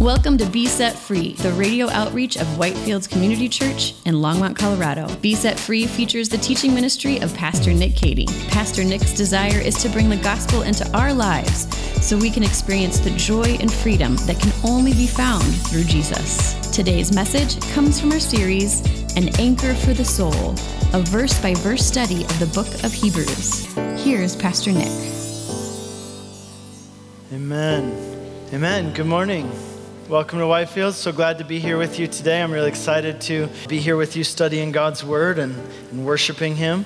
Welcome to Be Set Free, the radio outreach of Whitefields Community Church in Longmont, Colorado. Be Set Free features the teaching ministry of Pastor Nick Cady. Pastor Nick's desire is to bring the gospel into our lives so we can experience the joy and freedom that can only be found through Jesus. Today's message comes from our series, An Anchor for the Soul, a verse by verse study of the book of Hebrews. Here's Pastor Nick. Amen. Amen. Good morning. Welcome to Whitefield. So glad to be here with you today. I'm really excited to be here with you studying God's Word and, and worshiping Him.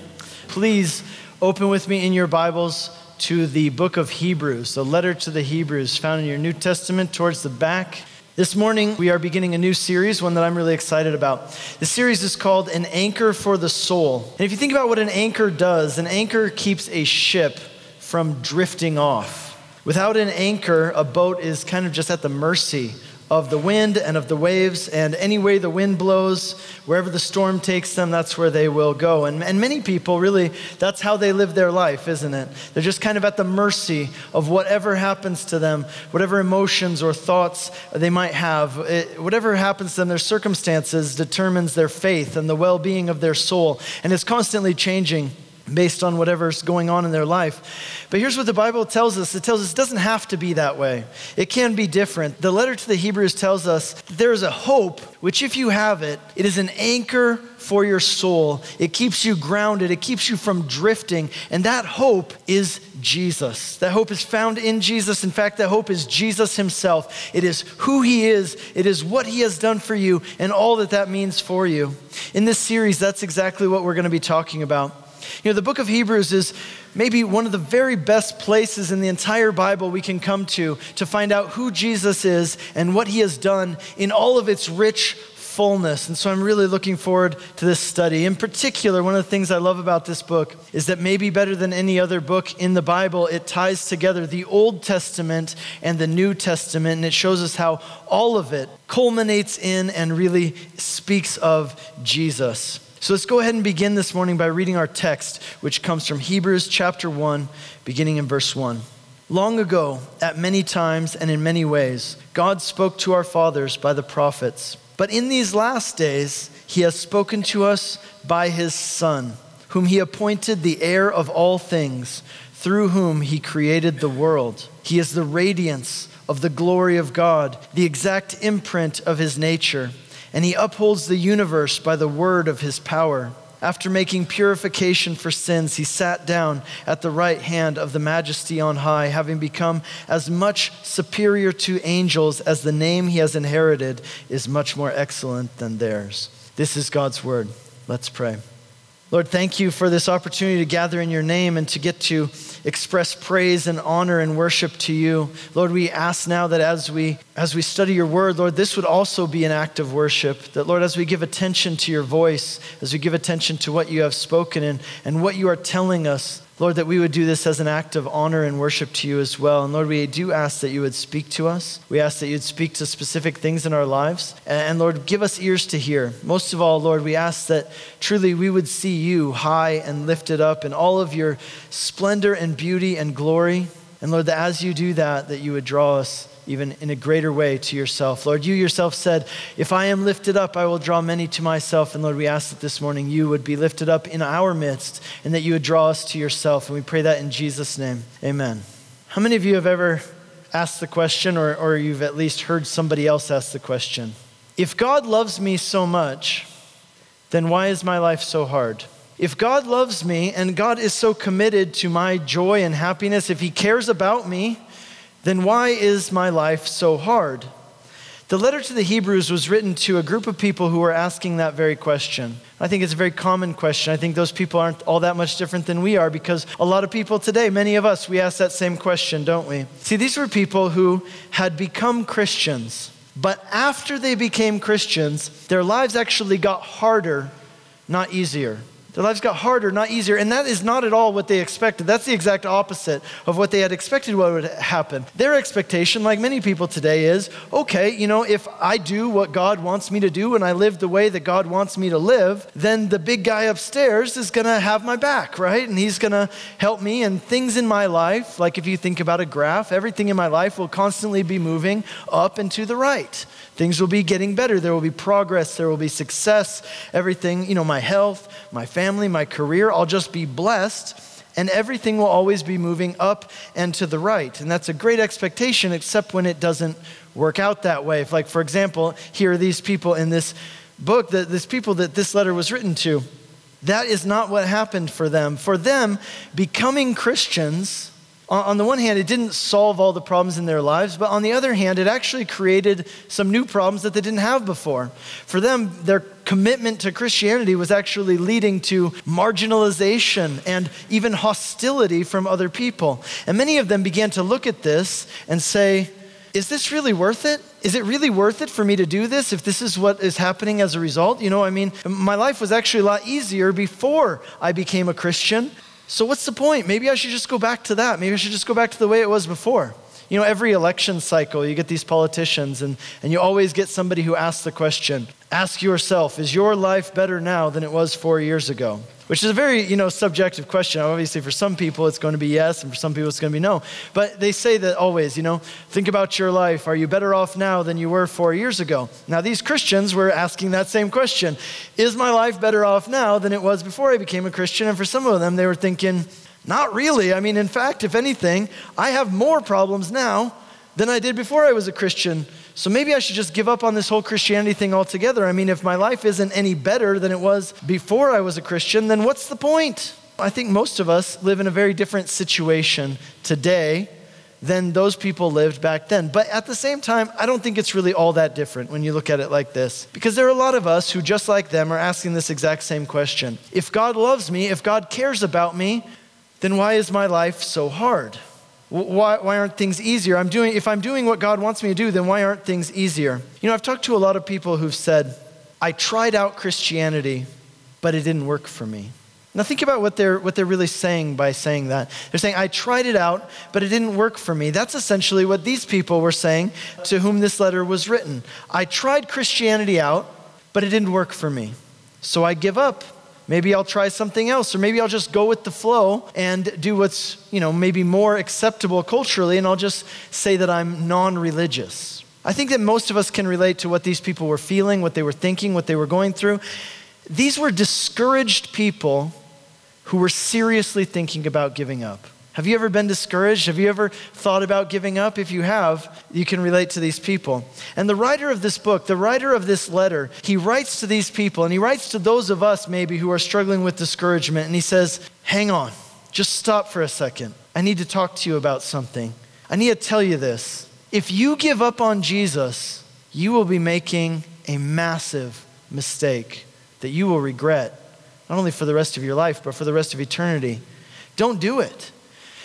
Please open with me in your Bibles to the book of Hebrews, the letter to the Hebrews found in your New Testament towards the back. This morning, we are beginning a new series, one that I'm really excited about. The series is called An Anchor for the Soul. And if you think about what an anchor does, an anchor keeps a ship from drifting off. Without an anchor, a boat is kind of just at the mercy of the wind and of the waves, and any way the wind blows, wherever the storm takes them, that's where they will go. And, and many people, really, that's how they live their life, isn't it? They're just kind of at the mercy of whatever happens to them, whatever emotions or thoughts they might have. It, whatever happens to them, their circumstances determines their faith and the well being of their soul, and it's constantly changing based on whatever's going on in their life. But here's what the Bible tells us it tells us it doesn't have to be that way, it can be different. The letter to the Hebrews tells us there is a hope, which, if you have it, it is an anchor for your soul. It keeps you grounded, it keeps you from drifting. And that hope is Jesus. That hope is found in Jesus. In fact, that hope is Jesus himself. It is who he is, it is what he has done for you, and all that that means for you. In this series, that's exactly what we're going to be talking about. You know, the book of Hebrews is maybe one of the very best places in the entire Bible we can come to to find out who Jesus is and what he has done in all of its rich fullness. And so I'm really looking forward to this study. In particular, one of the things I love about this book is that maybe better than any other book in the Bible, it ties together the Old Testament and the New Testament, and it shows us how all of it culminates in and really speaks of Jesus. So let's go ahead and begin this morning by reading our text, which comes from Hebrews chapter 1, beginning in verse 1. Long ago, at many times and in many ways, God spoke to our fathers by the prophets. But in these last days, he has spoken to us by his Son, whom he appointed the heir of all things, through whom he created the world. He is the radiance of the glory of God, the exact imprint of his nature and he upholds the universe by the word of his power. After making purification for sins, he sat down at the right hand of the majesty on high, having become as much superior to angels as the name he has inherited is much more excellent than theirs. This is God's word. Let's pray. Lord, thank you for this opportunity to gather in your name and to get to express praise and honor and worship to you. Lord, we ask now that as we as we study your word, Lord, this would also be an act of worship. That Lord, as we give attention to your voice, as we give attention to what you have spoken and, and what you are telling us, Lord, that we would do this as an act of honor and worship to you as well. And Lord, we do ask that you would speak to us. We ask that you'd speak to specific things in our lives. And Lord, give us ears to hear. Most of all, Lord, we ask that truly we would see you high and lifted up in all of your splendor and beauty and glory. And Lord, that as you do that, that you would draw us even in a greater way to yourself. Lord, you yourself said, If I am lifted up, I will draw many to myself. And Lord, we ask that this morning you would be lifted up in our midst and that you would draw us to yourself. And we pray that in Jesus' name. Amen. How many of you have ever asked the question, or, or you've at least heard somebody else ask the question? If God loves me so much, then why is my life so hard? If God loves me and God is so committed to my joy and happiness, if He cares about me, then why is my life so hard? The letter to the Hebrews was written to a group of people who were asking that very question. I think it's a very common question. I think those people aren't all that much different than we are because a lot of people today, many of us, we ask that same question, don't we? See, these were people who had become Christians, but after they became Christians, their lives actually got harder, not easier. Their lives got harder, not easier. And that is not at all what they expected. That's the exact opposite of what they had expected what would happen. Their expectation, like many people today, is okay, you know, if I do what God wants me to do and I live the way that God wants me to live, then the big guy upstairs is going to have my back, right? And he's going to help me. And things in my life, like if you think about a graph, everything in my life will constantly be moving up and to the right. Things will be getting better. There will be progress. There will be success. Everything, you know, my health, my family, my career, I'll just be blessed. And everything will always be moving up and to the right. And that's a great expectation, except when it doesn't work out that way. If, like, for example, here are these people in this book, that this people that this letter was written to. That is not what happened for them. For them, becoming Christians on the one hand, it didn't solve all the problems in their lives, but on the other hand, it actually created some new problems that they didn't have before. For them, their commitment to Christianity was actually leading to marginalization and even hostility from other people. And many of them began to look at this and say, is this really worth it? Is it really worth it for me to do this if this is what is happening as a result? You know, I mean, my life was actually a lot easier before I became a Christian. So, what's the point? Maybe I should just go back to that. Maybe I should just go back to the way it was before. You know, every election cycle, you get these politicians, and, and you always get somebody who asks the question Ask yourself, is your life better now than it was four years ago? which is a very you know subjective question. Obviously for some people it's going to be yes and for some people it's going to be no. But they say that always you know think about your life. Are you better off now than you were four years ago? Now these christians were asking that same question. Is my life better off now than it was before i became a christian? And for some of them they were thinking not really i mean in fact if anything i have more problems now than i did before i was a christian so maybe I should just give up on this whole Christianity thing altogether. I mean, if my life isn't any better than it was before I was a Christian, then what's the point? I think most of us live in a very different situation today than those people lived back then. But at the same time, I don't think it's really all that different when you look at it like this. Because there are a lot of us who, just like them, are asking this exact same question If God loves me, if God cares about me, then why is my life so hard? Why, why aren't things easier? I'm doing, if I'm doing what God wants me to do, then why aren't things easier? You know, I've talked to a lot of people who've said, I tried out Christianity, but it didn't work for me. Now, think about what they're, what they're really saying by saying that. They're saying, I tried it out, but it didn't work for me. That's essentially what these people were saying to whom this letter was written. I tried Christianity out, but it didn't work for me. So I give up. Maybe I'll try something else, or maybe I'll just go with the flow and do what's, you know, maybe more acceptable culturally, and I'll just say that I'm non religious. I think that most of us can relate to what these people were feeling, what they were thinking, what they were going through. These were discouraged people who were seriously thinking about giving up. Have you ever been discouraged? Have you ever thought about giving up? If you have, you can relate to these people. And the writer of this book, the writer of this letter, he writes to these people and he writes to those of us maybe who are struggling with discouragement and he says, Hang on, just stop for a second. I need to talk to you about something. I need to tell you this. If you give up on Jesus, you will be making a massive mistake that you will regret, not only for the rest of your life, but for the rest of eternity. Don't do it.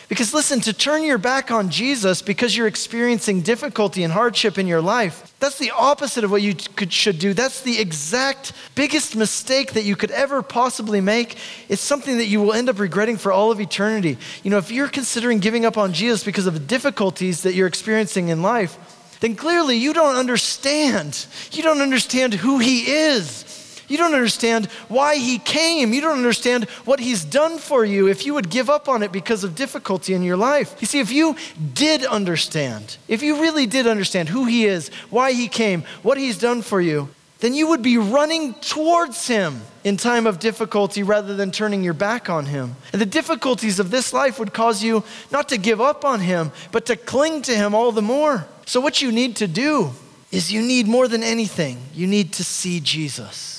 Because listen, to turn your back on Jesus because you're experiencing difficulty and hardship in your life, that's the opposite of what you could, should do. That's the exact biggest mistake that you could ever possibly make. It's something that you will end up regretting for all of eternity. You know, if you're considering giving up on Jesus because of the difficulties that you're experiencing in life, then clearly you don't understand. You don't understand who He is. You don't understand why he came. You don't understand what he's done for you if you would give up on it because of difficulty in your life. You see, if you did understand, if you really did understand who he is, why he came, what he's done for you, then you would be running towards him in time of difficulty rather than turning your back on him. And the difficulties of this life would cause you not to give up on him, but to cling to him all the more. So, what you need to do is you need more than anything, you need to see Jesus.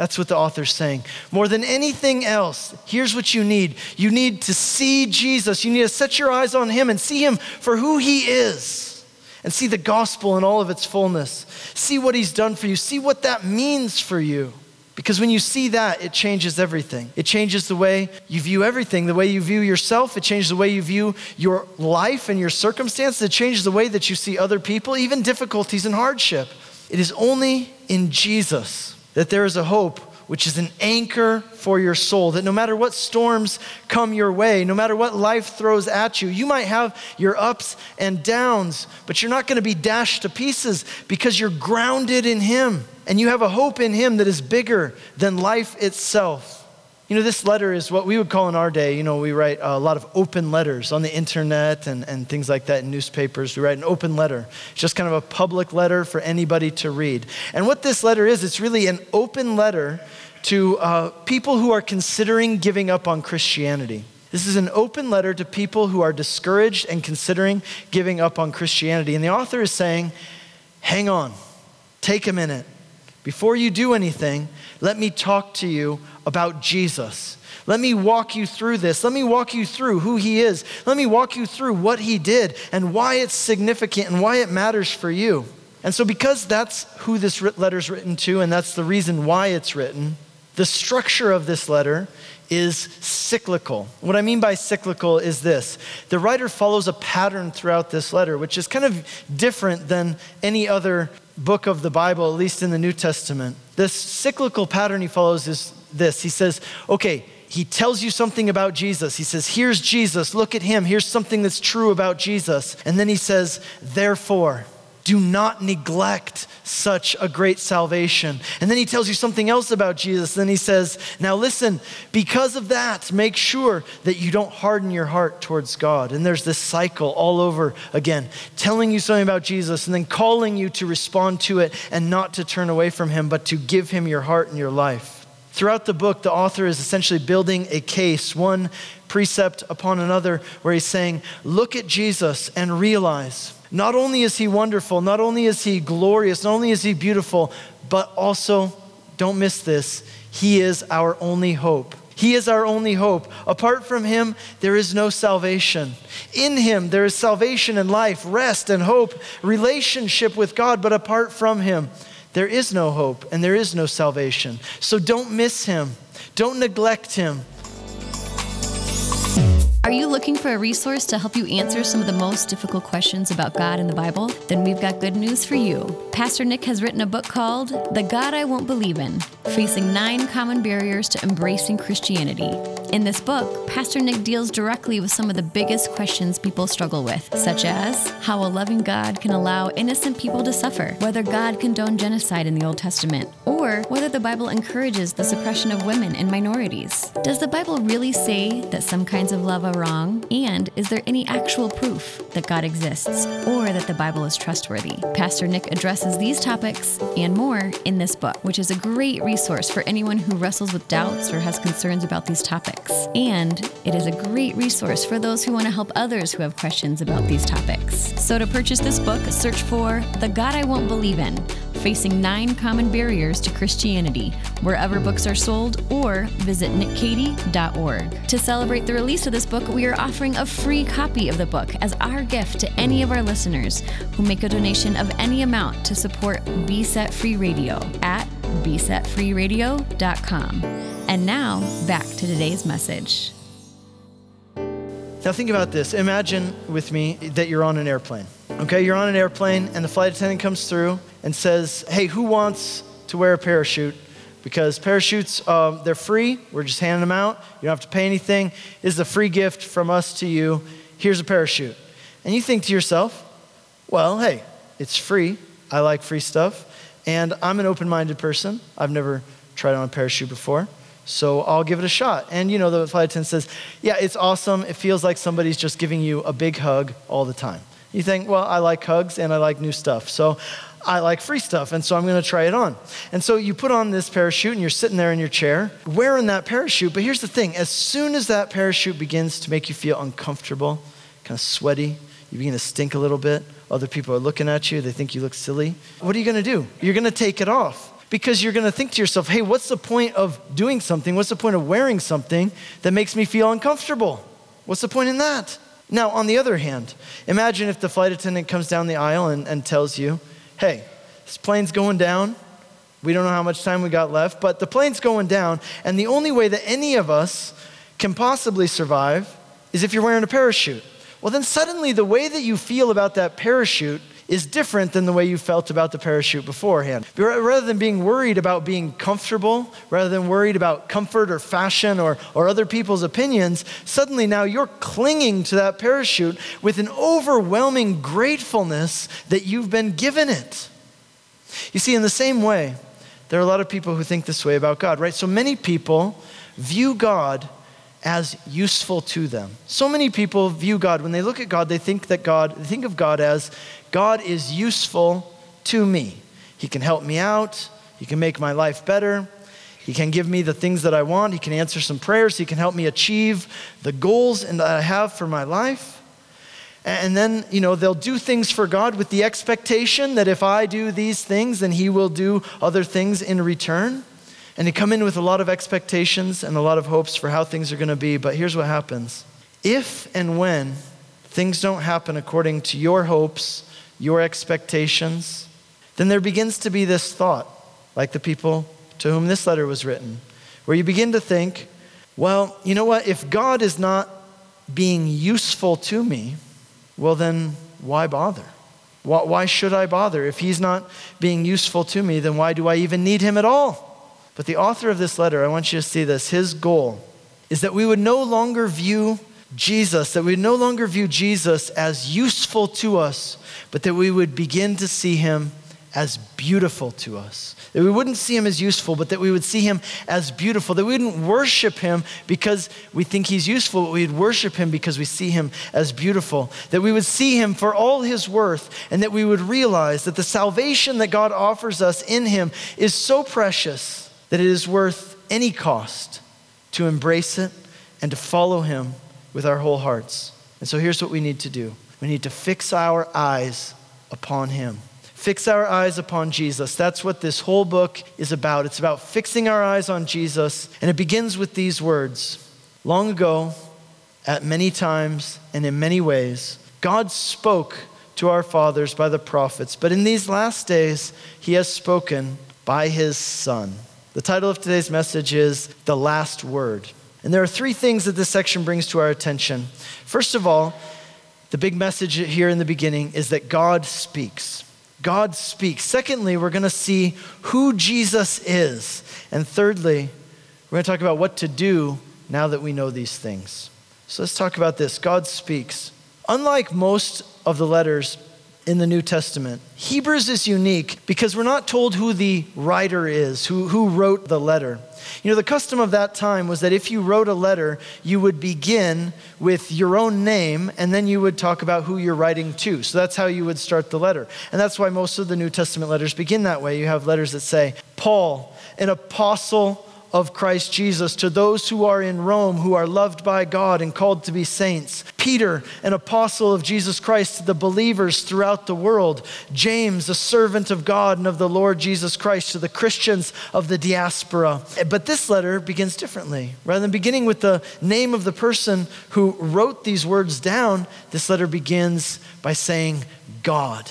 That's what the author's saying. More than anything else, here's what you need you need to see Jesus. You need to set your eyes on him and see him for who he is and see the gospel in all of its fullness. See what he's done for you, see what that means for you. Because when you see that, it changes everything. It changes the way you view everything, the way you view yourself. It changes the way you view your life and your circumstances. It changes the way that you see other people, even difficulties and hardship. It is only in Jesus that there is a hope which is an anchor for your soul. That no matter what storms come your way, no matter what life throws at you, you might have your ups and downs, but you're not going to be dashed to pieces because you're grounded in Him and you have a hope in Him that is bigger than life itself. You know, this letter is what we would call in our day, you know, we write a lot of open letters on the internet and, and things like that in newspapers. We write an open letter. It's just kind of a public letter for anybody to read. And what this letter is, it's really an open letter to uh, people who are considering giving up on Christianity. This is an open letter to people who are discouraged and considering giving up on Christianity. And the author is saying, hang on, take a minute. Before you do anything, let me talk to you about Jesus. Let me walk you through this. Let me walk you through who he is. Let me walk you through what he did and why it's significant and why it matters for you. And so, because that's who this letter's written to, and that's the reason why it's written, the structure of this letter is cyclical. What I mean by cyclical is this the writer follows a pattern throughout this letter, which is kind of different than any other book of the Bible, at least in the New Testament. This cyclical pattern he follows is this He says, okay, he tells you something about Jesus. He says, Here's Jesus, look at him. Here's something that's true about Jesus. And then he says, Therefore, do not neglect such a great salvation. And then he tells you something else about Jesus. Then he says, Now listen, because of that, make sure that you don't harden your heart towards God. And there's this cycle all over again, telling you something about Jesus and then calling you to respond to it and not to turn away from him, but to give him your heart and your life. Throughout the book, the author is essentially building a case, one precept upon another, where he's saying, Look at Jesus and realize not only is he wonderful, not only is he glorious, not only is he beautiful, but also, don't miss this, he is our only hope. He is our only hope. Apart from him, there is no salvation. In him, there is salvation and life, rest and hope, relationship with God, but apart from him, there is no hope and there is no salvation. So don't miss him. Don't neglect him. Are you looking for a resource to help you answer some of the most difficult questions about God in the Bible? Then we've got good news for you. Pastor Nick has written a book called The God I Won't Believe in Facing Nine Common Barriers to Embracing Christianity. In this book, Pastor Nick deals directly with some of the biggest questions people struggle with, such as how a loving God can allow innocent people to suffer, whether God condoned genocide in the Old Testament, or whether the Bible encourages the suppression of women and minorities. Does the Bible really say that some kinds of love are wrong? And is there any actual proof that God exists or that the Bible is trustworthy? Pastor Nick addresses these topics and more in this book, which is a great resource for anyone who wrestles with doubts or has concerns about these topics. And it is a great resource for those who want to help others who have questions about these topics. So to purchase this book, search for The God I Won't Believe in Facing Nine Common Barriers to Christianity, wherever books are sold, or visit nickcady.org. To celebrate the release of this book, we are offering a free copy of the book as our gift to any of our listeners who make a donation of any amount to support Be Set Free Radio at besetfreeradio.com. And now, back to today's message. Now, think about this. Imagine with me that you're on an airplane. Okay, you're on an airplane, and the flight attendant comes through and says, Hey, who wants to wear a parachute? Because parachutes, um, they're free. We're just handing them out. You don't have to pay anything. This is a free gift from us to you. Here's a parachute. And you think to yourself, well, hey, it's free. I like free stuff. And I'm an open minded person. I've never tried on a parachute before. So I'll give it a shot. And you know, the flight attendant says, Yeah, it's awesome. It feels like somebody's just giving you a big hug all the time. You think, Well, I like hugs and I like new stuff. So I like free stuff, and so I'm gonna try it on. And so you put on this parachute and you're sitting there in your chair wearing that parachute. But here's the thing as soon as that parachute begins to make you feel uncomfortable, kind of sweaty, you begin to stink a little bit, other people are looking at you, they think you look silly. What are you gonna do? You're gonna take it off because you're gonna think to yourself, hey, what's the point of doing something? What's the point of wearing something that makes me feel uncomfortable? What's the point in that? Now, on the other hand, imagine if the flight attendant comes down the aisle and, and tells you, hey, this plane's going down. We don't know how much time we got left, but the plane's going down, and the only way that any of us can possibly survive is if you're wearing a parachute. Well, then suddenly the way that you feel about that parachute is different than the way you felt about the parachute beforehand. Rather than being worried about being comfortable, rather than worried about comfort or fashion or, or other people's opinions, suddenly now you're clinging to that parachute with an overwhelming gratefulness that you've been given it. You see, in the same way, there are a lot of people who think this way about God, right? So many people view God as useful to them. So many people view God, when they look at God, they think that God, they think of God as God is useful to me. He can help me out, He can make my life better, He can give me the things that I want, He can answer some prayers, He can help me achieve the goals that I have for my life. And then, you know, they'll do things for God with the expectation that if I do these things, then He will do other things in return. And they come in with a lot of expectations and a lot of hopes for how things are going to be. But here's what happens if and when things don't happen according to your hopes, your expectations, then there begins to be this thought, like the people to whom this letter was written, where you begin to think, well, you know what? If God is not being useful to me, well, then why bother? Why, should I bother? If he's not being useful to me, then why do I even need him at all? But the author of this letter, I want you to see this. His goal is that we would no longer view Jesus, that we no longer view Jesus as useful to us, but that we would begin to see him as beautiful to us. That we wouldn't see him as useful, but that we would see him as beautiful. That we wouldn't worship him because we think he's useful, but we'd worship him because we see him as beautiful. That we would see him for all his worth, and that we would realize that the salvation that God offers us in him is so precious that it is worth any cost to embrace it and to follow Him with our whole hearts. And so here's what we need to do we need to fix our eyes upon Him. Fix our eyes upon Jesus. That's what this whole book is about. It's about fixing our eyes on Jesus. And it begins with these words Long ago, at many times and in many ways, God spoke to our fathers by the prophets, but in these last days, He has spoken by His Son. The title of today's message is The Last Word. And there are three things that this section brings to our attention. First of all, the big message here in the beginning is that God speaks. God speaks. Secondly, we're going to see who Jesus is. And thirdly, we're going to talk about what to do now that we know these things. So let's talk about this. God speaks. Unlike most of the letters in the New Testament. Hebrews is unique because we're not told who the writer is, who, who wrote the letter. You know, the custom of that time was that if you wrote a letter, you would begin with your own name and then you would talk about who you're writing to. So that's how you would start the letter. And that's why most of the New Testament letters begin that way. You have letters that say, Paul, an apostle of Christ Jesus to those who are in Rome, who are loved by God and called to be saints. Peter, an apostle of Jesus Christ to the believers throughout the world. James, a servant of God and of the Lord Jesus Christ to the Christians of the diaspora. But this letter begins differently. Rather than beginning with the name of the person who wrote these words down, this letter begins by saying, God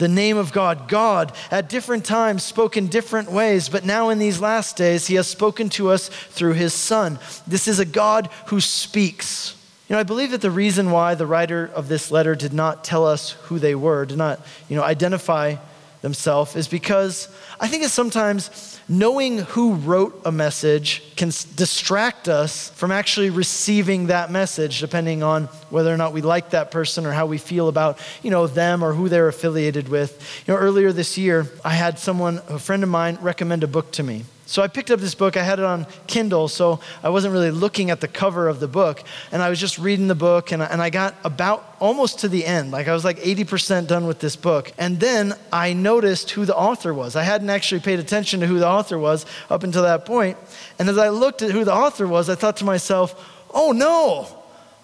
the name of God. God, at different times, spoke in different ways, but now in these last days, He has spoken to us through His Son. This is a God who speaks. You know, I believe that the reason why the writer of this letter did not tell us who they were, did not, you know, identify themselves, is because I think it's sometimes knowing who wrote a message can distract us from actually receiving that message, depending on whether or not we like that person or how we feel about, you know, them or who they're affiliated with. You know, earlier this year, I had someone, a friend of mine, recommend a book to me. So I picked up this book. I had it on Kindle, so I wasn't really looking at the cover of the book. And I was just reading the book, and I, and I got about almost to the end. Like I was like 80% done with this book. And then I noticed who the author was. I hadn't actually paid attention to who the author was up until that point. And as I looked at who the author was, I thought to myself, oh no,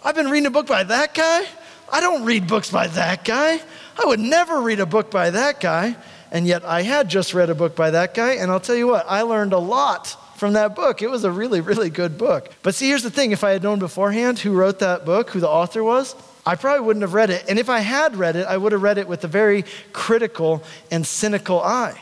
I've been reading a book by that guy? I don't read books by that guy. I would never read a book by that guy. And yet I had just read a book by that guy, and I'll tell you what, I learned a lot from that book. It was a really, really good book. But see, here's the thing if I had known beforehand who wrote that book, who the author was, I probably wouldn't have read it. And if I had read it, I would have read it with a very critical and cynical eye.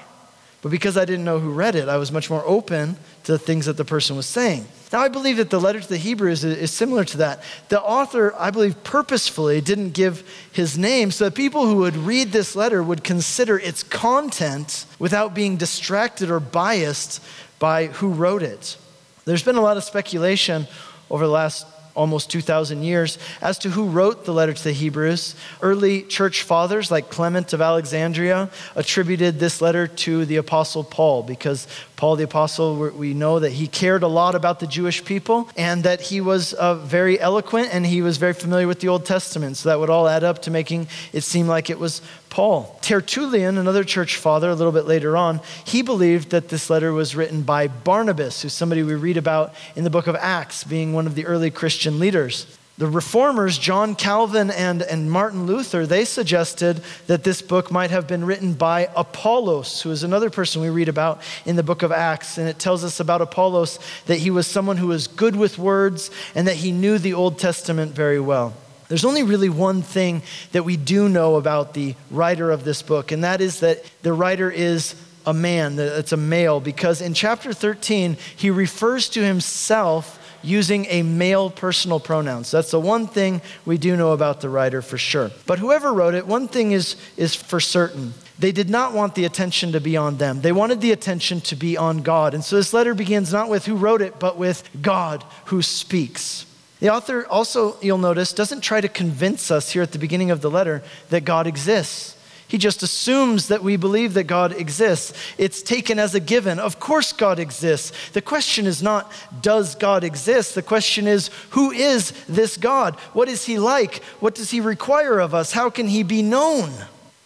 But because I didn't know who read it, I was much more open to the things that the person was saying. Now, I believe that the letter to the Hebrews is, is, similar to that. The author, I believe, purposefully didn't give his name so that people who would read this letter would consider its content without being distracted or biased by who wrote it. There's been a lot of speculation over the last almost 2,000 years as to who wrote the letter to the Hebrews. Early church fathers like Clement of Alexandria attributed this letter to the Apostle Paul because Paul the Apostle, we know that he cared a lot about the Jewish people and that he was uh, very eloquent and he was very familiar with the Old Testament. So that would all add up to making it seem like it was Paul. Tertullian, another church father, a little bit later on, he believed that this letter was written by Barnabas, who's somebody we read about in the book of Acts, being one of the early Christian leaders. The reformers, John Calvin and, and Martin Luther, they suggested that this book might have been written by Apollos, who is another person we read about in the book of Acts. And it tells us about Apollos that he was someone who was good with words and that he knew the Old Testament very well. There's only really one thing that we do know about the writer of this book, and that is that the writer is a man, that it's a male, because in chapter 13, he refers to himself using a male personal pronoun. So that's the one thing we do know about the writer for sure. But whoever wrote it, one thing is, is for certain. They did not want the attention to be on them. They wanted the attention to be on God. And so this letter begins not with who wrote it, but with God who speaks. The author also, you'll notice, doesn't try to convince us here at the beginning of the letter that God exists. He just assumes that we believe that God exists. It's taken as a given. Of course, God exists. The question is not, does God exist? The question is, who is this God? What is he like? What does he require of us? How can he be known?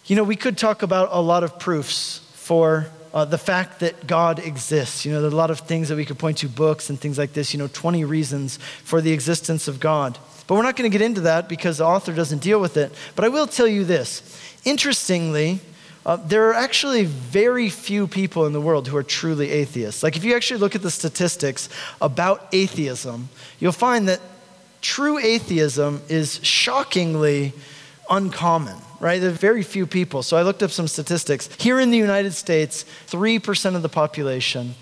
You know, we could talk about a lot of proofs for uh, the fact that God exists. You know, there are a lot of things that we could point to, books and things like this, you know, 20 reasons for the existence of God. But we're not going to get into that because the author doesn't deal with it. But I will tell you this Interestingly, uh, there are actually very few people in the world who are truly atheists. Like, if you actually look at the statistics about atheism, you'll find that true atheism is shockingly uncommon, right? There are very few people. So I looked up some statistics. Here in the United States, 3% of the population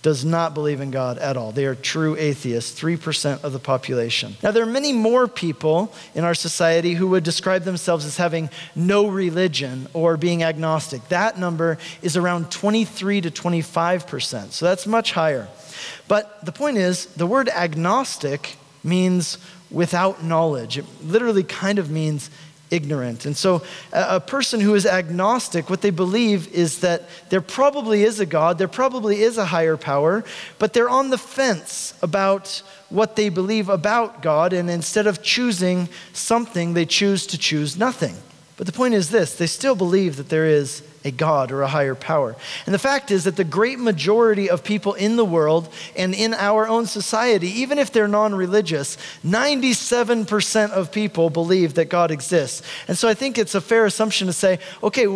does not believe in God at all. They are true atheists, 3% of the population. Now, there are many more people in our society who would describe themselves as having no religion or being agnostic. That number is around 23 to 25%, so that's much higher. But the point is, the word agnostic means without knowledge. It literally kind of means ignorant. And so, a person who is agnostic, what they believe is that there probably is a God, there probably is a higher power, but they're on the fence about what they believe about God, and instead of choosing something, they choose to choose nothing. But the point is this they still believe that there is a God or a higher power. And the fact is that the great majority of people in the world and in our own society, even if they're non religious, 97% of people believe that God exists. And so I think it's a fair assumption to say, okay,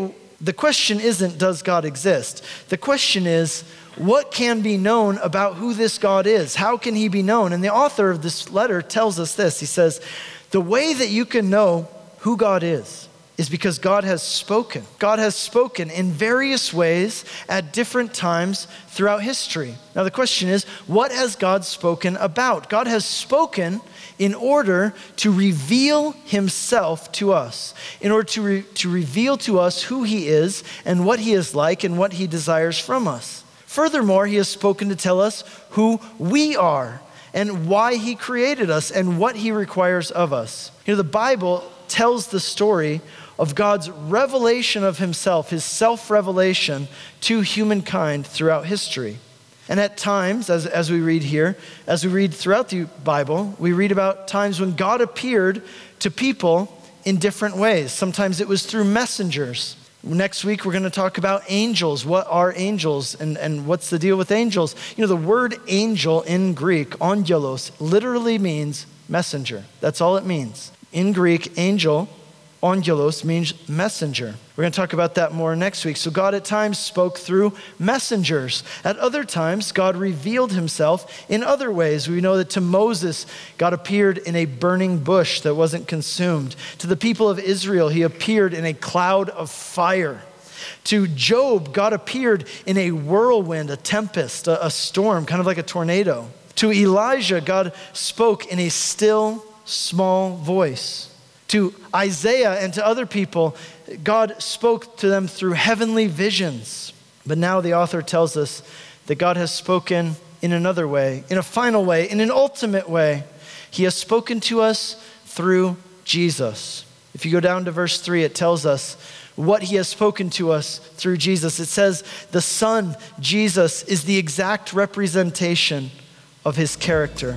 the question isn't, does God exist? The question is, what can be known about who this God is? How can he be known? And the author of this letter tells us this. He says, the way that you can know who God is is because God has spoken. God has spoken in various ways at different times throughout history. Now, the question is, what has God spoken about? God has spoken in order to reveal himself to us, in order to, re- to reveal to us who he is and what he is like and what he desires from us. Furthermore, he has spoken to tell us who we are and why he created us and what he requires of us. You know, the Bible tells the story of God's revelation of himself, his self revelation to humankind throughout history. And at times, as, as we read here, as we read throughout the Bible, we read about times when God appeared to people in different ways. Sometimes it was through messengers. Next week, we're going to talk about angels. What are angels and, and what's the deal with angels? You know, the word angel in Greek, angelos, literally means messenger. That's all it means. In Greek, angel Angelos means messenger. We're going to talk about that more next week. So, God at times spoke through messengers. At other times, God revealed himself in other ways. We know that to Moses, God appeared in a burning bush that wasn't consumed. To the people of Israel, he appeared in a cloud of fire. To Job, God appeared in a whirlwind, a tempest, a, a storm, kind of like a tornado. To Elijah, God spoke in a still, small voice. To Isaiah and to other people, God spoke to them through heavenly visions. But now the author tells us that God has spoken in another way, in a final way, in an ultimate way. He has spoken to us through Jesus. If you go down to verse 3, it tells us what he has spoken to us through Jesus. It says, The Son, Jesus, is the exact representation of his character.